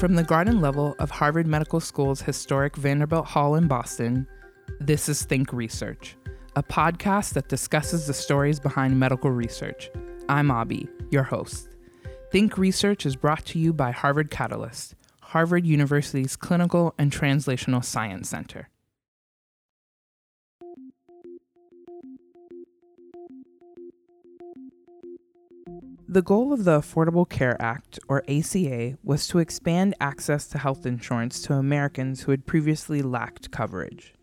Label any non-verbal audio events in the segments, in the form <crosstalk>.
From the garden level of Harvard Medical School's historic Vanderbilt Hall in Boston, this is Think Research, a podcast that discusses the stories behind medical research. I'm Abby, your host. Think Research is brought to you by Harvard Catalyst, Harvard University's Clinical and Translational Science Center. The goal of the Affordable Care Act, or ACA, was to expand access to health insurance to Americans who had previously lacked coverage.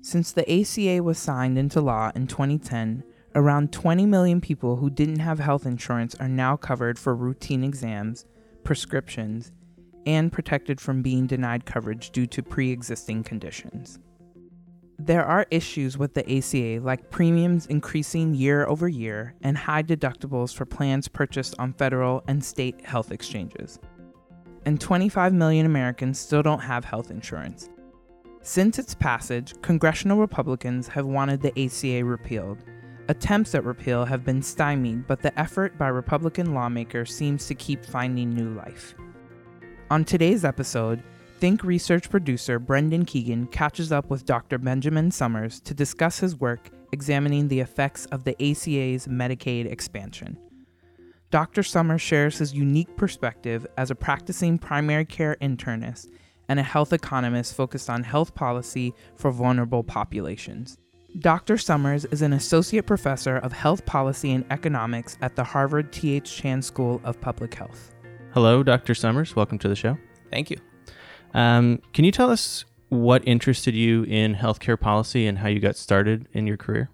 Since the ACA was signed into law in 2010, around 20 million people who didn't have health insurance are now covered for routine exams, prescriptions, and protected from being denied coverage due to pre existing conditions. There are issues with the ACA, like premiums increasing year over year and high deductibles for plans purchased on federal and state health exchanges. And 25 million Americans still don't have health insurance. Since its passage, congressional Republicans have wanted the ACA repealed. Attempts at repeal have been stymied, but the effort by Republican lawmakers seems to keep finding new life. On today's episode, Think Research producer Brendan Keegan catches up with Dr. Benjamin Sommers to discuss his work examining the effects of the ACA's Medicaid expansion. Dr. Sommers shares his unique perspective as a practicing primary care internist and a health economist focused on health policy for vulnerable populations. Dr. Sommers is an associate professor of health policy and economics at the Harvard T.H. Chan School of Public Health. Hello, Dr. Sommers. Welcome to the show. Thank you. Um, can you tell us what interested you in healthcare policy and how you got started in your career?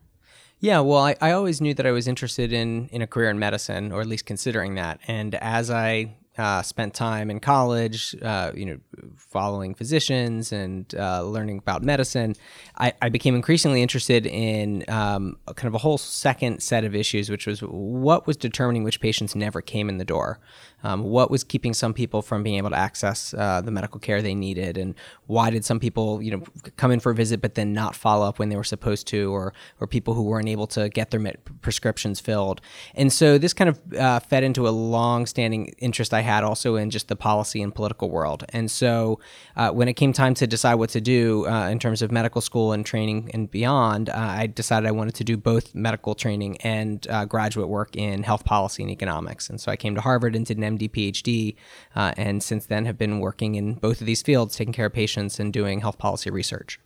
Yeah, well, I, I always knew that I was interested in in a career in medicine, or at least considering that. And as I uh, spent time in college, uh, you know, following physicians and uh, learning about medicine, I, I, became increasingly interested in um, kind of a whole second set of issues, which was what was determining which patients never came in the door. Um, what was keeping some people from being able to access uh, the medical care they needed, and why did some people, you know, come in for a visit but then not follow up when they were supposed to, or or people who weren't able to get their prescriptions filled. And so this kind of uh, fed into a long-standing interest I had also in just the policy and political world. And so uh, when it came time to decide what to do uh, in terms of medical school and training and beyond, uh, I decided I wanted to do both medical training and uh, graduate work in health policy and economics. And so I came to Harvard and did MD PhD, uh, and since then have been working in both of these fields, taking care of patients and doing health policy research.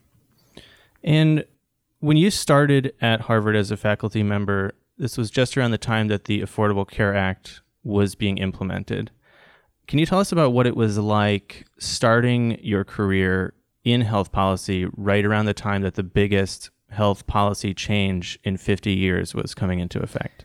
And when you started at Harvard as a faculty member, this was just around the time that the Affordable Care Act was being implemented. Can you tell us about what it was like starting your career in health policy right around the time that the biggest health policy change in 50 years was coming into effect?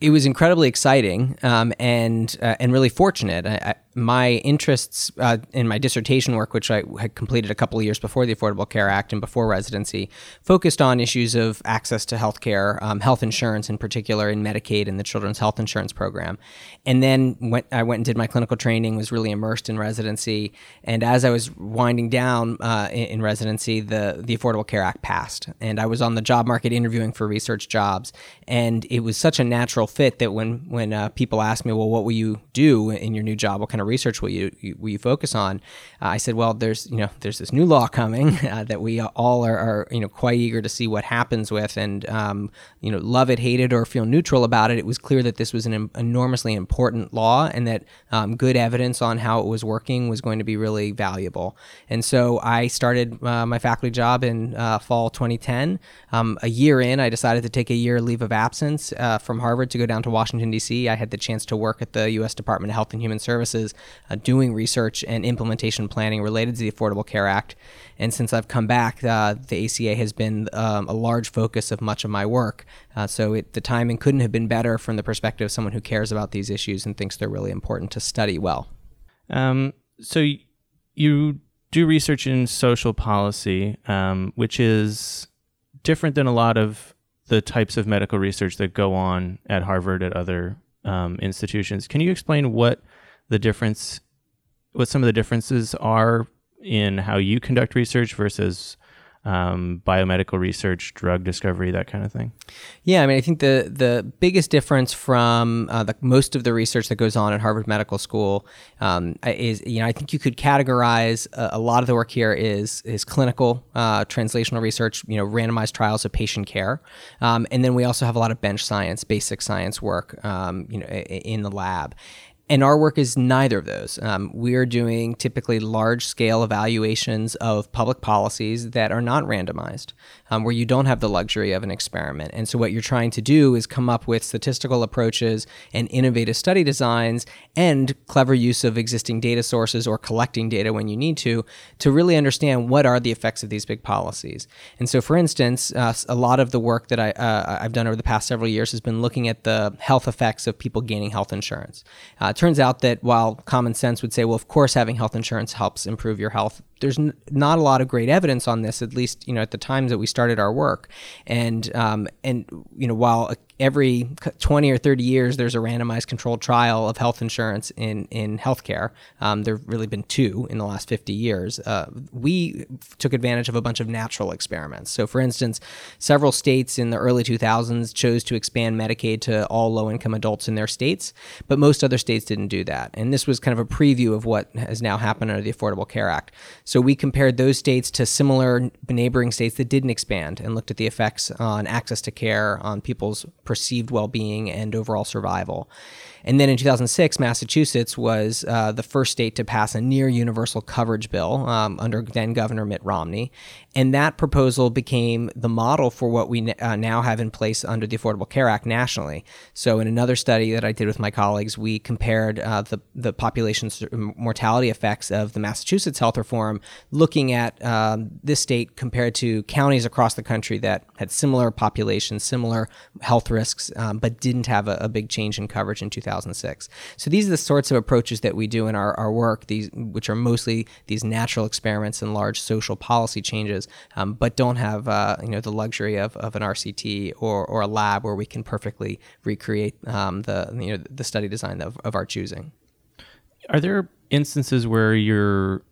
It was incredibly exciting um, and uh, and really fortunate. I, my interests uh, in my dissertation work, which I had completed a couple of years before the Affordable Care Act and before residency, focused on issues of access to health care, um, health insurance in particular, in Medicaid and the Children's Health Insurance Program. And then went, I went and did my clinical training, was really immersed in residency. And as I was winding down uh, in, in, residency, the, the Affordable Care Act passed. And I was on the job market interviewing for research jobs. And it was such a natural fit that when, when uh, people asked me, well, what will you do in your new job? What kind kind of research will you, you will you focus on? Uh, I said, well, there's you know there's this new law coming <laughs> uh, that we all are, are, you know quite eager to see what happens with, and um, you know love it, hate it, or feel neutral about it. It was clear that this was an em- enormously important law, and that um, good evidence on how it was working was going to be really valuable. And so I started uh, my faculty job in uh, fall 2010. Um, a year in, I decided to take a year leave of absence uh, from Harvard to go down to Washington D.C. I had the chance to work at the U.S. Department of Health and Human Services uh, doing research and implementation planning related to the Affordable Care Act. And since I've come back, uh, the ACA has been um, a large focus of much of my work. Uh, so it, the timing couldn't have been better from the perspective of someone who cares about these issues and thinks they're really important to study well. Um, so you do research in social policy, um, which is different than a lot of the types of medical research that go on at Harvard at other um, institutions. Can you explain what the difference, what some of the differences are in how you conduct research versus um, biomedical research, drug discovery, that kind of thing? Yeah, I mean, I think the the biggest difference from uh, the, most of the research that goes on at Harvard Medical School um, is, you know, I think you could categorize a, a, lot of the work here is is clinical uh, translational research, you know, randomized trials of patient care, um, and then we also have a lot of bench science, basic science work, um, you know, in the lab. And our work is neither of those. Um, we are doing typically large scale evaluations of public policies that are not randomized, um, where you don't have the luxury of an experiment. And so, what you're trying to do is come up with statistical approaches and innovative study designs and clever use of existing data sources or collecting data when you need to, to really understand what are the effects of these big policies. And so, for instance, uh, a lot of the work that I, uh, I've done over the past several years has been looking at the health effects of people gaining health insurance. Uh, turns out that while common sense would say, well, of course, having health insurance helps improve your health, there's n- not a lot of great evidence on this, at least you know at the times that we started our work. And um, and you know while every 20 or 30 years there's a randomized controlled trial of health insurance in in healthcare. Um, there've really been two in the last 50 years. Uh, we took advantage of a bunch of natural experiments. So, for instance, several states in the early 2000s chose to expand Medicaid to all low income adults in their states, but most other states didn't do that. And this was kind of a preview of what has now happened under the Affordable Care Act. So, we compared those states to similar neighboring states that didn't expand and looked at the effects on access to care, on people's perceived well being and overall survival. And then in 2006, Massachusetts was uh, the first state to pass a near universal coverage bill um, under then Governor Mitt Romney. And that proposal became the model for what we uh, now have in place under the Affordable Care Act nationally. So, in another study that I did with my colleagues, we compared uh, the, the population's mortality effects of the Massachusetts health reform, looking at um, this state compared to counties across the country that had similar populations, similar health risks, um, but didn't have a, a big change in coverage in 2000. 2006. So these are the sorts of approaches that we do in our, our work, these which are mostly these natural experiments and large social policy changes, um, but don't have uh, you know the luxury of, of an RCT or, or a lab where we can perfectly recreate um, the you know the study design of, of our choosing. Are there instances where you're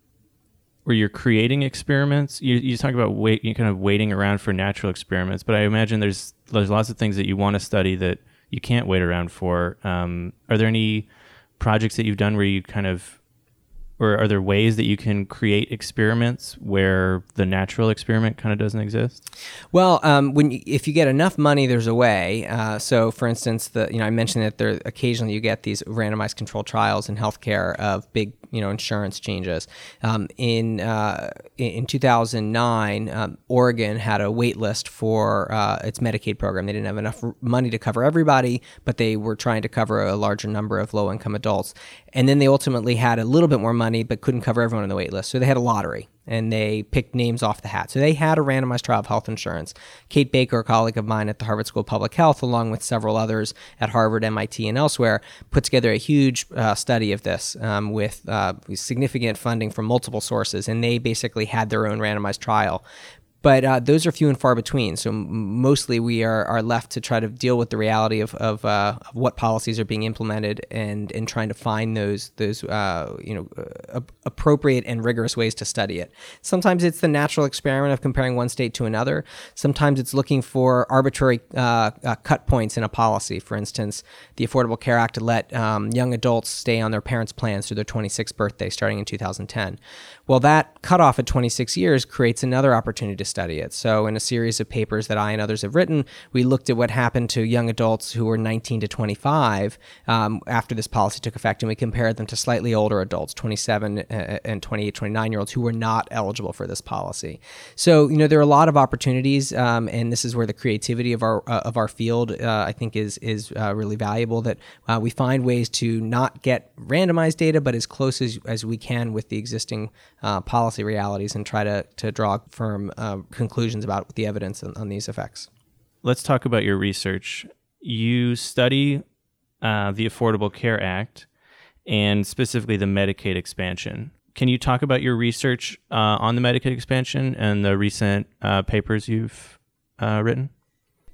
where you're creating experiments. You, you talk about wait, you kind of waiting around for natural experiments, but I imagine there's there's lots of things that you want to study that you can't wait around for. Um, are there any projects that you've done where you kind of or are there ways that you can create experiments where the natural experiment kind of doesn't exist? Well, um, when you, if you get enough money, there's a way. Uh, so, for instance, the you know I mentioned that there occasionally you get these randomized controlled trials in healthcare of big you know insurance changes. Um, in uh, in 2009, um, Oregon had a wait list for uh, its Medicaid program. They didn't have enough money to cover everybody, but they were trying to cover a larger number of low income adults. And then they ultimately had a little bit more money, but couldn't cover everyone on the wait list. So they had a lottery and they picked names off the hat. So they had a randomized trial of health insurance. Kate Baicker, a colleague of mine at the Harvard School of Public Health, along with several others at Harvard, MIT, and elsewhere, put together a huge uh, study of this um, with uh, significant funding from multiple sources. And they basically had their own randomized trial but uh, those are few and far between. So mostly we are, are left to try to deal with the reality of, of, uh, of what policies are being implemented and, and trying to find those those uh, you know uh, appropriate and rigorous ways to study it. Sometimes it's the natural experiment of comparing one state to another. Sometimes it's looking for arbitrary uh, uh, cut points in a policy. For instance, the Affordable Care Act let um, young adults stay on their parents' plans through their 26th birthday starting in 2010. Well, that cutoff at 26 years creates another opportunity to study it. So, in a series of papers that I and others have written, we looked at what happened to young adults who were 19 to 25 um, after this policy took effect, and we compared them to slightly older adults, 27 uh, and 28, 29 year olds, who were not eligible for this policy. So, you know, there are a lot of opportunities, um, and this is where the creativity of our uh, of our field, uh, I think, is is uh, really valuable. That uh, we find ways to not get randomized data, but as close as, as we can with the existing uh, policy realities and try to, to draw firm conclusions about the evidence on, on, these effects. Let's talk about your research. You study uh, the Affordable Care Act and specifically the Medicaid expansion. Can you talk about your research uh, on the Medicaid expansion and the recent uh, papers you've uh, written?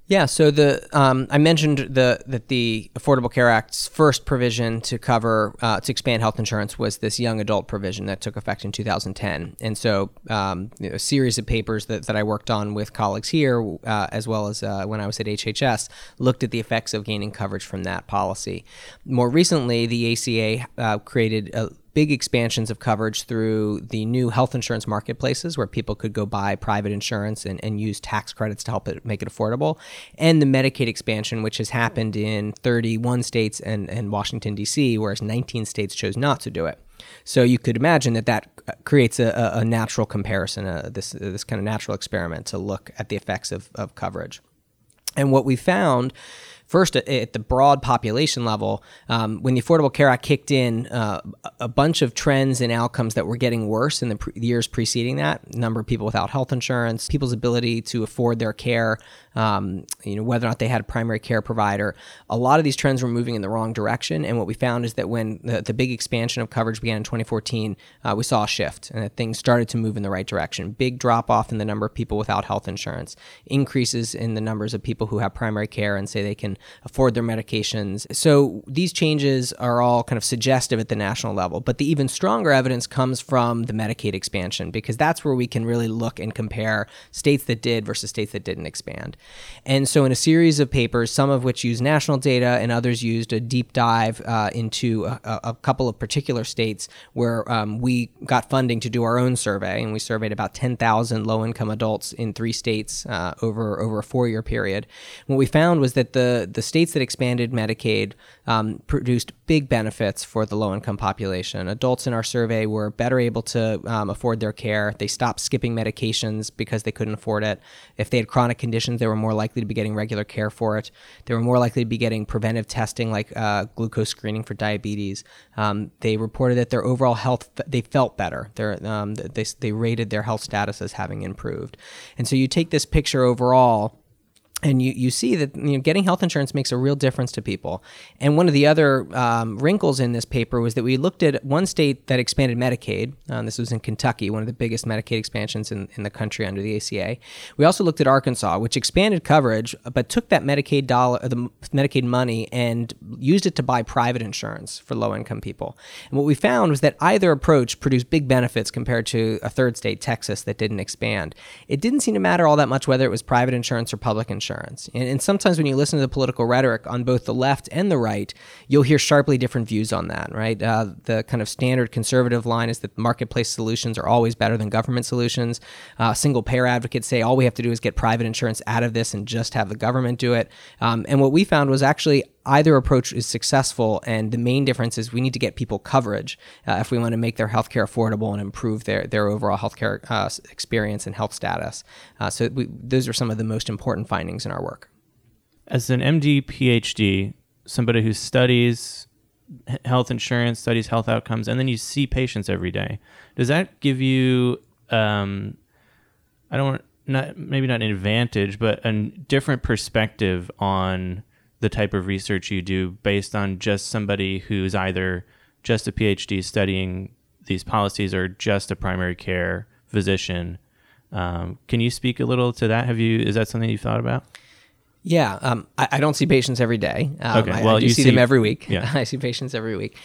Yeah, so the um, I mentioned the that the Affordable Care Act's first provision to cover uh, to expand health insurance was this young adult provision that took effect in 2010, and so um, a series of papers that, that I worked on with colleagues here, uh, as well as uh, when I was at HHS, looked at the effects of gaining coverage from that policy. More recently, the ACA uh, created a big expansions of coverage through the new health insurance marketplaces where people could go buy private insurance and, and use tax credits to help it make it affordable, and the Medicaid expansion, which has happened in 31 states and, and Washington, D.C., whereas 19 states chose not to do it. So you could imagine that that creates a, a natural comparison, uh, this, this kind of natural experiment to look at the effects of, of coverage. And what we found first at, the broad population level, um, when the Affordable Care Act kicked in, uh, a bunch of trends and outcomes that were getting worse in the pre- years preceding that. Number of people without health insurance, people's ability to afford their care, um, you know, whether or not they had a primary care provider. A lot of these trends were moving in the wrong direction. And what we found is that when the, the big expansion of coverage began in 2014, uh, we saw a shift and that things started to move in the right direction. Big drop off in the number of people without health insurance, increases in the numbers of people who have primary care and say they can afford their medications. So these changes are all kind of suggestive at the national level. But the even stronger evidence comes from the Medicaid expansion because that's where we can really look and compare states that did versus states that didn't expand. And so, in a series of papers, some of which use national data and others used a deep dive uh, into a, a, couple of particular states where um, we got funding to do our own survey, and we surveyed about 10,000 low-income adults in three states uh, over over a four-year period. What we found was that the the states that expanded Medicaid um, produced big benefits for the low-income population. Adults in our survey were better able to um, afford their care. They stopped skipping medications because they couldn't afford it. If they had chronic conditions, they were more likely to be getting regular care for it. They were more likely to be getting preventive testing like uh, glucose screening for diabetes. Um, they reported that their overall health, they felt better. Um, they, they rated their health status as having improved. And so you take this picture overall and you, you see that you know, getting health insurance makes a real difference to people. And one of the other um, wrinkles in this paper was that we looked at one state that expanded Medicaid. Uh, this was in Kentucky, one of the biggest Medicaid expansions in, in the country under the ACA. We also looked at Arkansas, which expanded coverage, but took that Medicaid dollar, the Medicaid money, and used it to buy private insurance for low income people. And what we found was that either approach produced big benefits compared to a third state, Texas, that didn't expand. It didn't seem to matter all that much whether it was private insurance or public insurance And, and, sometimes when you listen to the political rhetoric on both the left and the right, you'll hear sharply different views on that, right? Uh, the kind of standard conservative line is that marketplace solutions are always better than government solutions. Uh, single payer advocates say all we have to do is get private insurance out of this and just have the government do it. Um, and what we found was actually either approach is successful, and the main difference is we need to get people coverage uh, if we want to make their healthcare affordable and improve their, their overall healthcare uh, experience and health status. Uh, so we, those are some of the most important findings in our work. As an MD, PhD, somebody who studies health insurance, studies health outcomes, and then you see patients every day, does that give you, um, I don't not maybe not an advantage, but a different perspective on the type of research you do based on just somebody who's either just a PhD studying these policies or just a primary care physician. Um, can you speak a little to that? Have you is that something you've thought about? Yeah, um, I, I, don't see patients every day. Um, okay, well, I, I you see, see, them every week. Yeah. <laughs> I see patients every week.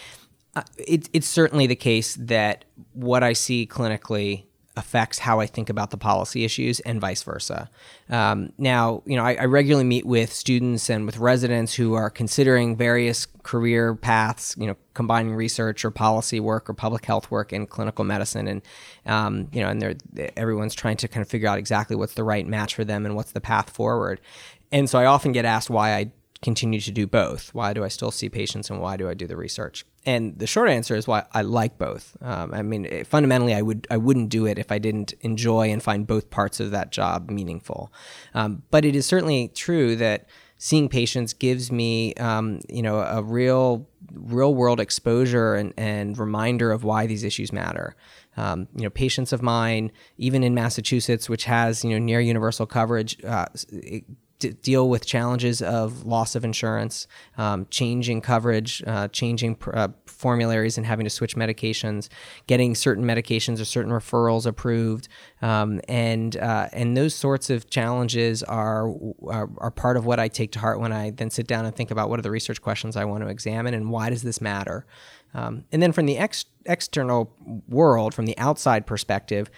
Uh, it, it's certainly the case that what I see clinically affects how I think about the policy issues and vice versa. Um, now, you know, I, I, regularly meet with students and with residents who are considering various career paths, you know, combining research or policy work or public health work in clinical medicine. And, um, you know, and they're, everyone's trying to kind of figure out exactly what's the right match for them and what's the path forward. And so I often get asked why I continue to do both. Why do I still see patients and why do I do the research? And the short answer is why I like both. Um, I mean, fundamentally, I would I wouldn't do it if I didn't enjoy and find both parts of that job meaningful. Um, but it is certainly true that seeing patients gives me, um, you know, a real real world exposure and, and reminder of why these issues matter. Um, you know, patients of mine, even in Massachusetts, which has you know near universal coverage, uh, d- deal with challenges of loss of insurance, um, changing coverage, uh, changing pr- uh, formularies, and having to switch medications, getting certain medications or certain referrals approved, um, and uh, and those sorts of challenges are, are are part of what I take to heart when I then sit down and think about what are the research questions I want to examine and why does this matter. Um, and then from the ex- external world, from the outside perspective,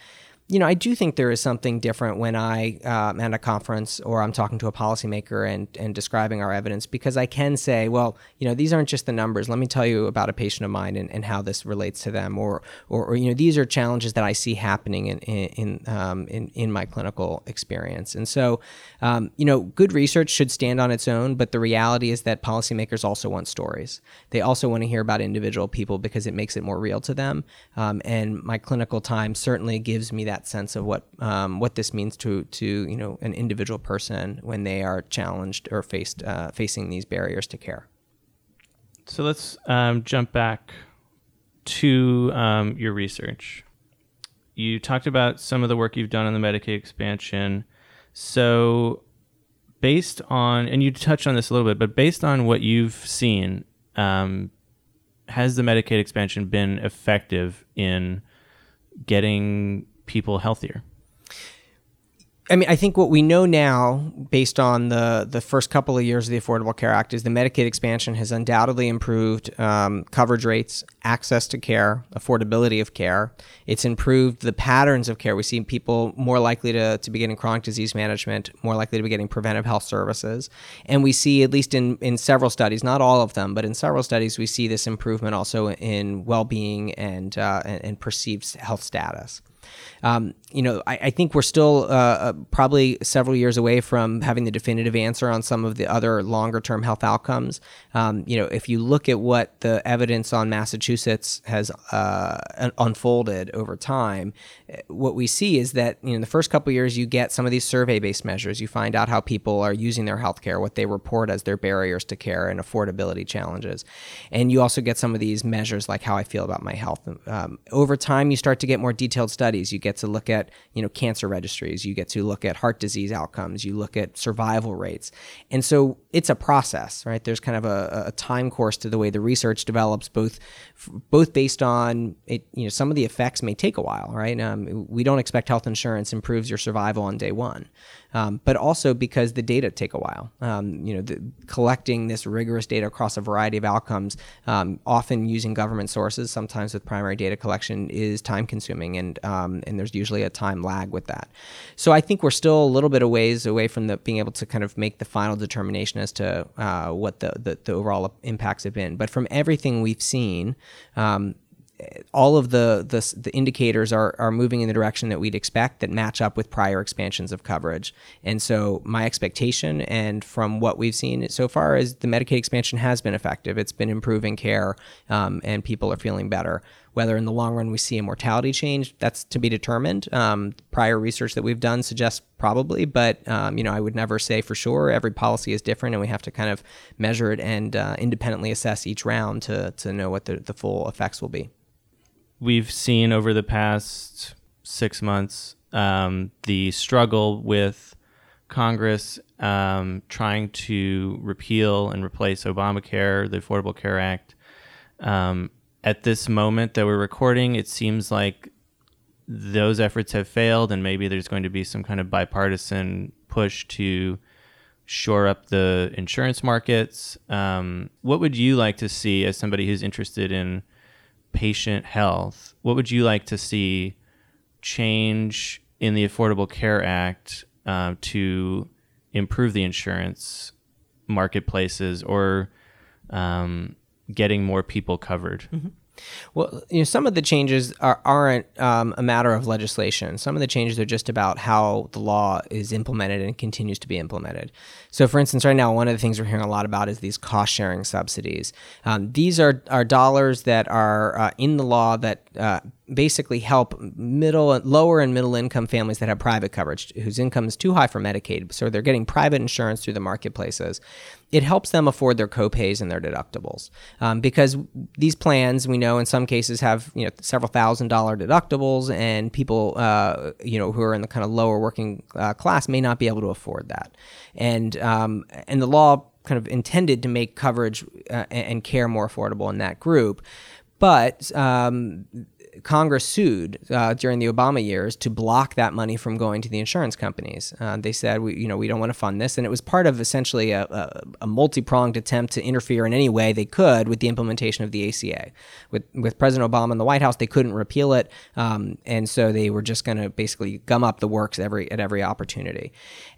you know, I do think there is something different when I um, at a conference or I'm talking to a policymaker and and describing our evidence because I can say, well, you know, these aren't just the numbers. Let me tell you about a patient of mine and, and how this relates to them, or, or, or you know, these are challenges that I see happening in in um, in, in my clinical experience. And so, um, you know, good research should stand on its own, but the reality is that policymakers also want stories. They also want to hear about individual people because it makes it more real to them. Um, and my clinical time certainly gives me that that sense of what um, what this means to to you know an individual person when they are challenged or faced uh, facing these barriers to care. So let's um, jump back to um, your research. You talked about some of the work you've done on the Medicaid expansion. So, based on, and you touched on this a little bit, but based on what you've seen, um, has the Medicaid expansion been effective in getting people healthier? I mean, I think what we know now, based on the the first couple of years of the Affordable Care Act, is the Medicaid expansion has undoubtedly improved um, coverage rates, access to care, affordability of care. It's improved the patterns of care. We see people more likely to, to be getting chronic disease management, more likely to be getting preventive health services, and we see at least in in several studies, not all of them, but in several studies, we see this improvement also in well being and, uh, and and perceived health status. Um, you know, I, I, think we're still uh, uh, probably several years away from having the definitive answer on some of the other longer term health outcomes. Um, you know, if you look at what the evidence on Massachusetts has uh, unfolded over time, eh, what we see is that you know, in the first couple years, you get some of these survey based measures. You find out how people are using their health care, what they report as their barriers to care and affordability challenges. And you also get some of these measures like how I feel about my health. Um, over time, you start to get more detailed studies. You get to look at you know cancer registries you get to look at heart disease outcomes you look at survival rates. And so it's a process right? There's kind of a, a time course to the way the research develops both both based on it you know some of the effects may take a while right? Um, we don't expect health insurance improves your survival on day one um, but also because the data take a while. Um, you know, the, collecting this rigorous data across a variety of outcomes, um, often using government sources, sometimes with primary data collection, is time consuming, and um, and there's usually a time lag with that. So I think we're still a little bit of ways away from the being able to kind of make the final determination as to uh, what the, the, the overall impacts have been. But from everything we've seen, um, all of the, the, the indicators are are moving in the direction that we'd expect that match up with prior expansions of coverage. And so my expectation and from what we've seen so far is the Medicaid expansion has been effective. It's been improving care, um, and people are feeling better. Whether in the long run we see a mortality change, that's to be determined. Um, prior research that we've done suggests probably, but um, you know I would never say for sure. Every policy is different, and we have to kind of measure it and uh, independently assess each round to to know what the, the full effects will be we've seen over the past six months um, the struggle with Congress um, trying to repeal and replace Obamacare, the Affordable Care Act. Um, at this moment that we're recording, it seems like those efforts have failed, and maybe there's going to be some kind of bipartisan push to shore up the insurance markets. Um, what would you like to see as somebody who's interested in patient health, what would you like to see change in the Affordable Care Act uh, to improve the insurance marketplaces or um, getting more people covered? Mm-hmm. Well, you know, some of the changes are, aren't um, a matter of legislation. Some of the changes are just about how the law is implemented and continues to be implemented. So, for instance, right now, one of the things we're hearing a lot about is these cost sharing subsidies. Um, these are, are dollars that are uh, in the law that uh, basically help middle, lower, and middle income families that have private coverage, whose income is too high for Medicaid, so they're getting private insurance through the marketplaces. It helps them afford their copays and their deductibles um, because these plans, we know, in some cases have you know several thousand dollar deductibles, and people uh, you know who are in the kind of lower working uh, class may not be able to afford that, and um, and the law kind of intended to make coverage uh, and care more affordable in that group. But um, Congress sued uh, during the Obama years to block that money from going to the insurance companies. Uh, they said, we, you know, we don't want to fund this, and it was part of essentially a, a, a multi-pronged attempt to interfere in any way they could with the implementation of the ACA. With with President Obama in the White House, they couldn't repeal it, um, and so they were just going to basically gum up the works every at every opportunity,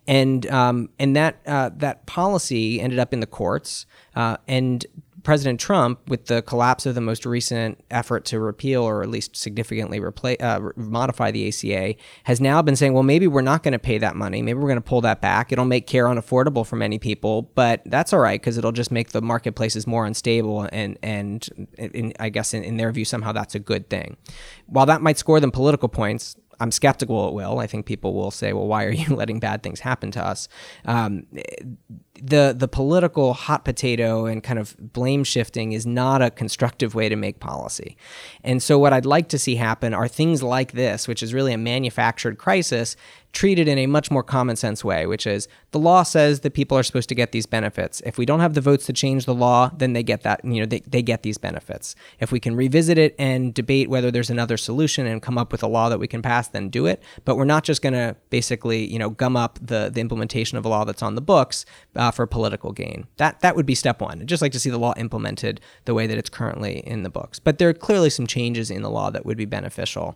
and um, and that uh, that policy ended up in the courts, uh, and President Trump, with the collapse of the most recent effort to repeal or at least significantly replace, uh, modify the ACA, has now been saying, well, maybe we're not going to pay that money. Maybe we're going to pull that back. It'll make care unaffordable for many people, but that's all right because it'll just make the marketplaces more unstable. And, and, and I guess in, in their view, somehow that's a good thing. While that might score them political points, I'm skeptical it will. I think people will say, well, why are you <laughs> letting bad things happen to us? Um, the the political hot potato and kind of blame shifting is not a constructive way to make policy. And so what I'd like to see happen are things like this, which is really a manufactured crisis, treated in a much more common sense way, which is the law says that people are supposed to get these benefits. If we don't have the votes to change the law, then they get that, you know, they, they get these benefits. If we can revisit it and debate whether there's another solution and come up with a law that we can pass, then do it. But we're not just going to basically, you know, gum up the, the implementation of a law that's on the books uh, for political gain. That that would be step one. I'd just like to see the law implemented the way that it's currently in the books. But there are clearly some changes in the law that would be beneficial.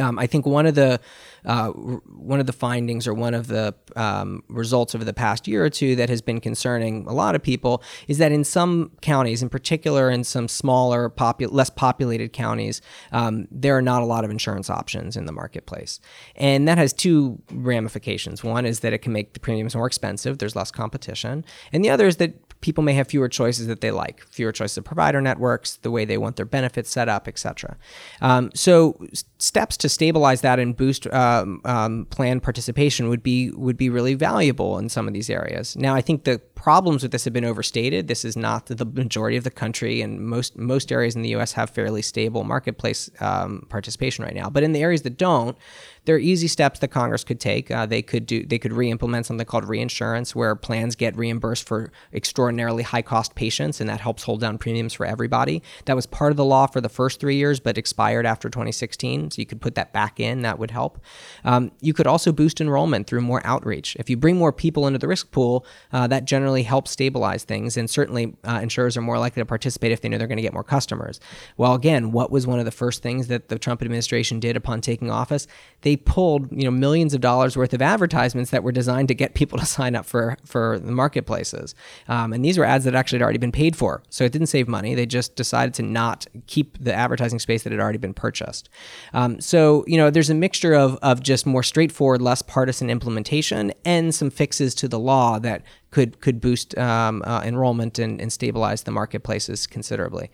Um, I think one of the uh, one of the findings or one of the um, results over the past year or two that has been concerning a lot of people is that in some counties, in particular in some smaller, popu- less populated counties, um, there are not a lot of insurance options in the marketplace, and that has two ramifications. One is that it can make the premiums more expensive. There's less competition, and the other is that people may have fewer choices that they like, fewer choices of provider networks, the way they want their benefits set up, etc. Um, so steps to stabilize that and boost um, um, plan participation would be would be really valuable in some of these areas. Now, I think the problems with this have been overstated. This is not the majority of the country, and most most areas in the U.S. have fairly stable marketplace um, participation right now. But in the areas that don't, there are easy steps that Congress could take. Uh, they could do they could re-implement something called reinsurance, where plans get reimbursed for extraordinarily high cost patients, and that helps hold down premiums for everybody. That was part of the law for the first three years, but expired after 2016. So you could put that back in. That would help. Um, you could also boost enrollment through more outreach. If you bring more people into the risk pool, uh, that generally helps stabilize things, and certainly uh, insurers are more likely to participate if they know they're going to get more customers. Well, again, what was one of the first things that the Trump administration did upon taking office? They they pulled you know millions of dollars worth of advertisements that were designed to get <laughs> people to sign up for for the marketplaces, um, and these were ads that actually had already been paid for. So it didn't save money. They just decided to not keep the advertising space that had already been purchased. Um, so you know there's a mixture of of just more straightforward, less partisan implementation and some fixes to the law that could could boost um, uh, enrollment and, and stabilize the marketplaces considerably.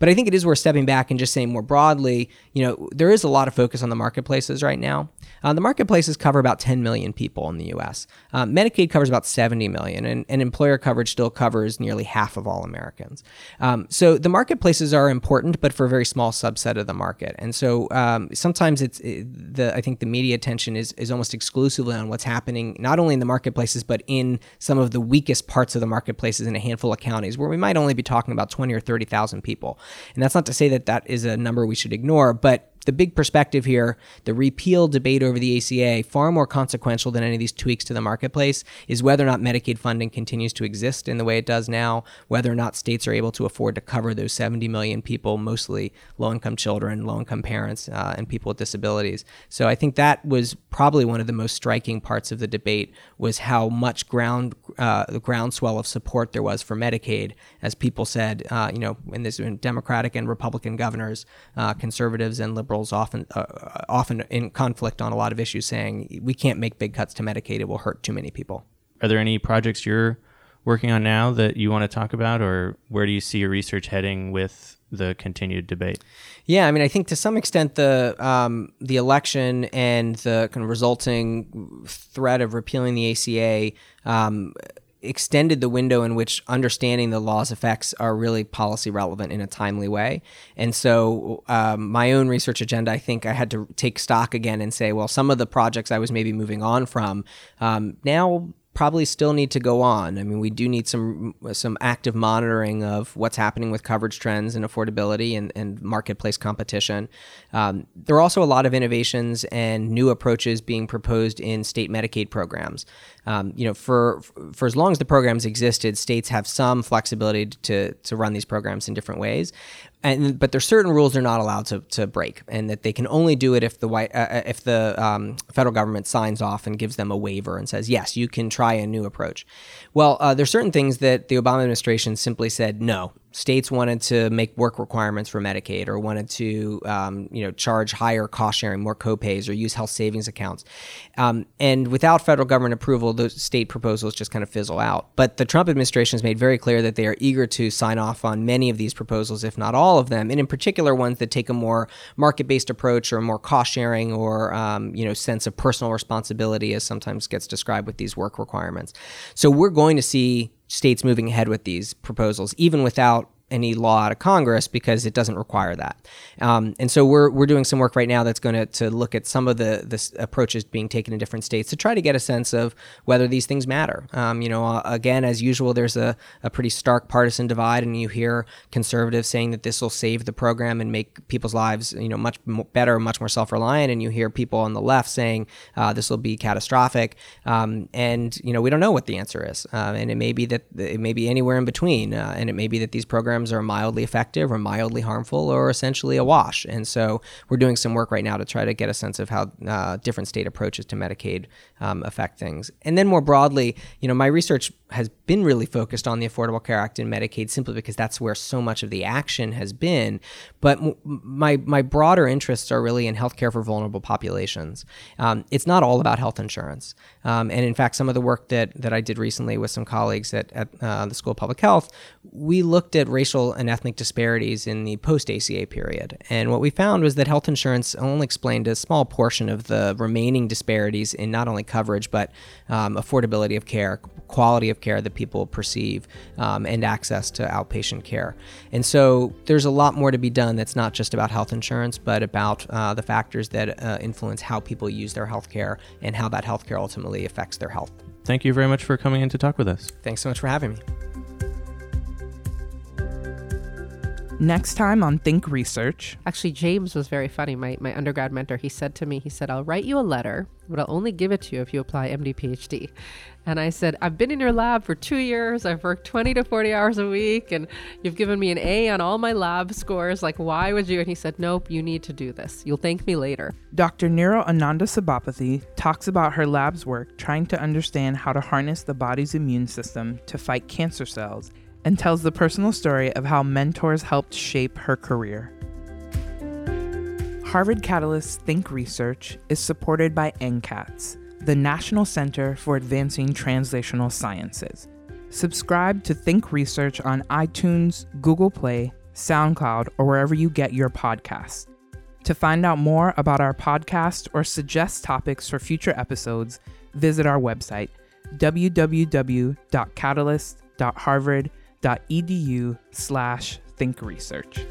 But I think it is worth stepping back and just saying more broadly, you know, there is a lot of focus on the marketplaces right now. Uh, the marketplaces cover about 10 million people in the U.S. Uh, Medicaid covers about 70 million, and, and, employer coverage still covers nearly half of all Americans. Um, so the marketplaces are important, but for a very small subset of the market. And so um, sometimes it's it, the I think the media attention is is almost exclusively on what's happening not only in the marketplaces but in some of the weakest parts of the marketplaces in a handful of counties where we might only be talking about 20 or 30,000 people. And that's not to say that that is a number we should ignore, but the big perspective here, the repeal debate over the ACA, far more consequential than any of these tweaks to the marketplace, is whether or not Medicaid funding continues to exist in the way it does now, whether or not states are able to afford to cover those 70 million people, mostly low income children, low income parents, uh, and people with disabilities. So I think that was probably one of the most striking parts of the debate was how much ground uh, groundswell of support there was for Medicaid, as people said, uh, you know, in this in Democratic and Republican governors, uh, conservatives and liberals liberals often uh, often in conflict on a lot of issues, saying we can't make big cuts to Medicaid; it will hurt too many people. Are there any projects you're working on now that you want to talk about, or where do you see your research heading with the continued debate? Yeah, I mean, I think to some extent the um, the election and the kind of resulting threat of repealing the ACA um, extended the window in which understanding the law's effects are really policy relevant in a timely way. And so, um, my own research agenda, I think I had to take stock again and say, well, some of the projects I was maybe moving on from um, now probably still need to go on. I mean, we do need some some active monitoring of what's happening with coverage trends and affordability and, and marketplace competition. Um, there are also a lot of innovations and new approaches being proposed in state Medicaid programs. Um, you know, for for as long as the programs existed, states have some flexibility to to run these programs in different ways and but there's certain rules they're not allowed to, to break, and that they can only do it if the white uh, uh, if the um, federal government signs off and gives them a waiver and says yes, you can try a new approach. Well, uh, there's certain things that the Obama administration simply said no, states wanted to make work requirements for Medicaid or wanted to, um, you know, charge higher cost sharing, more copays, or use health savings accounts. Um, and without federal government approval, those state proposals just kind of fizzle out. But the Trump administration has made very clear that they are eager to sign off on many of these proposals, if not all of them, and in particular ones that take a more market-based approach or more cost sharing or, um, you know, sense of personal responsibility, as sometimes gets described with these work requirements. So we're going to see states moving ahead with these proposals, even without any law out of Congress because it doesn't require that. Um, and so we're, we're doing some work right now that's going to to look at some of the, the approaches being taken in different states to try to get a sense of whether these things matter. Um, you know, uh, again, as usual, there's a, a pretty stark partisan divide, and you hear conservatives saying that this will save the program and make people's lives, you know, much better, much more self-reliant, and you hear people on the left saying uh, this will be catastrophic. Um, and you know, we don't know what the answer is, uh, and it may be that it may be anywhere in between, uh, and it may be that these programs programs are mildly effective or mildly harmful or essentially a wash. And so we're doing some work right now to try to get a sense of how uh, different state approaches to Medicaid um, affect things. And then more broadly, you know, my research has been really focused on the Affordable Care Act and Medicaid simply because that's where so much of the action has been. But m- my my broader interests are really in healthcare for vulnerable populations. Um, it's not all about health insurance. Um, and in fact, some of the work that that I did recently with some colleagues at, at uh, the School of Public Health, we looked at racial and ethnic disparities in the post ACA period. And what we found was that health insurance only explained a small portion of the remaining disparities in not only coverage but um, affordability of care, quality of care that people perceive, um, and access to outpatient care. And so there's a lot more to be done that's not just about health insurance, but about uh, the factors that uh, influence how people use their health care and how that health care ultimately affects their health. Thank you very much for coming in to talk with us. Thanks so much for having me. Next time on Think Research. Actually, James was very funny. My, my undergrad mentor, he said to me, he said, I'll write you a letter, but I'll only give it to you if you apply MD PhD. And I said, I've been in your lab for two years. I've worked 20 to 40 hours a week, and you've given me an A on all my lab scores. Like, why would you? And he said, Nope, you need to do this. You'll thank me later. Dr. Niro Anandasabapathy talks about her lab's work trying to understand how to harness the body's immune system to fight cancer cells and tells the personal story of how mentors helped shape her career. Harvard Catalyst Think Research is supported by NCATS, the National Center for Advancing Translational Sciences. Subscribe to Think Research on iTunes, Google Play, SoundCloud, or wherever you get your podcasts. To find out more about our podcast or suggest topics for future episodes, visit our website www.catalyst.harvard.edu slash think.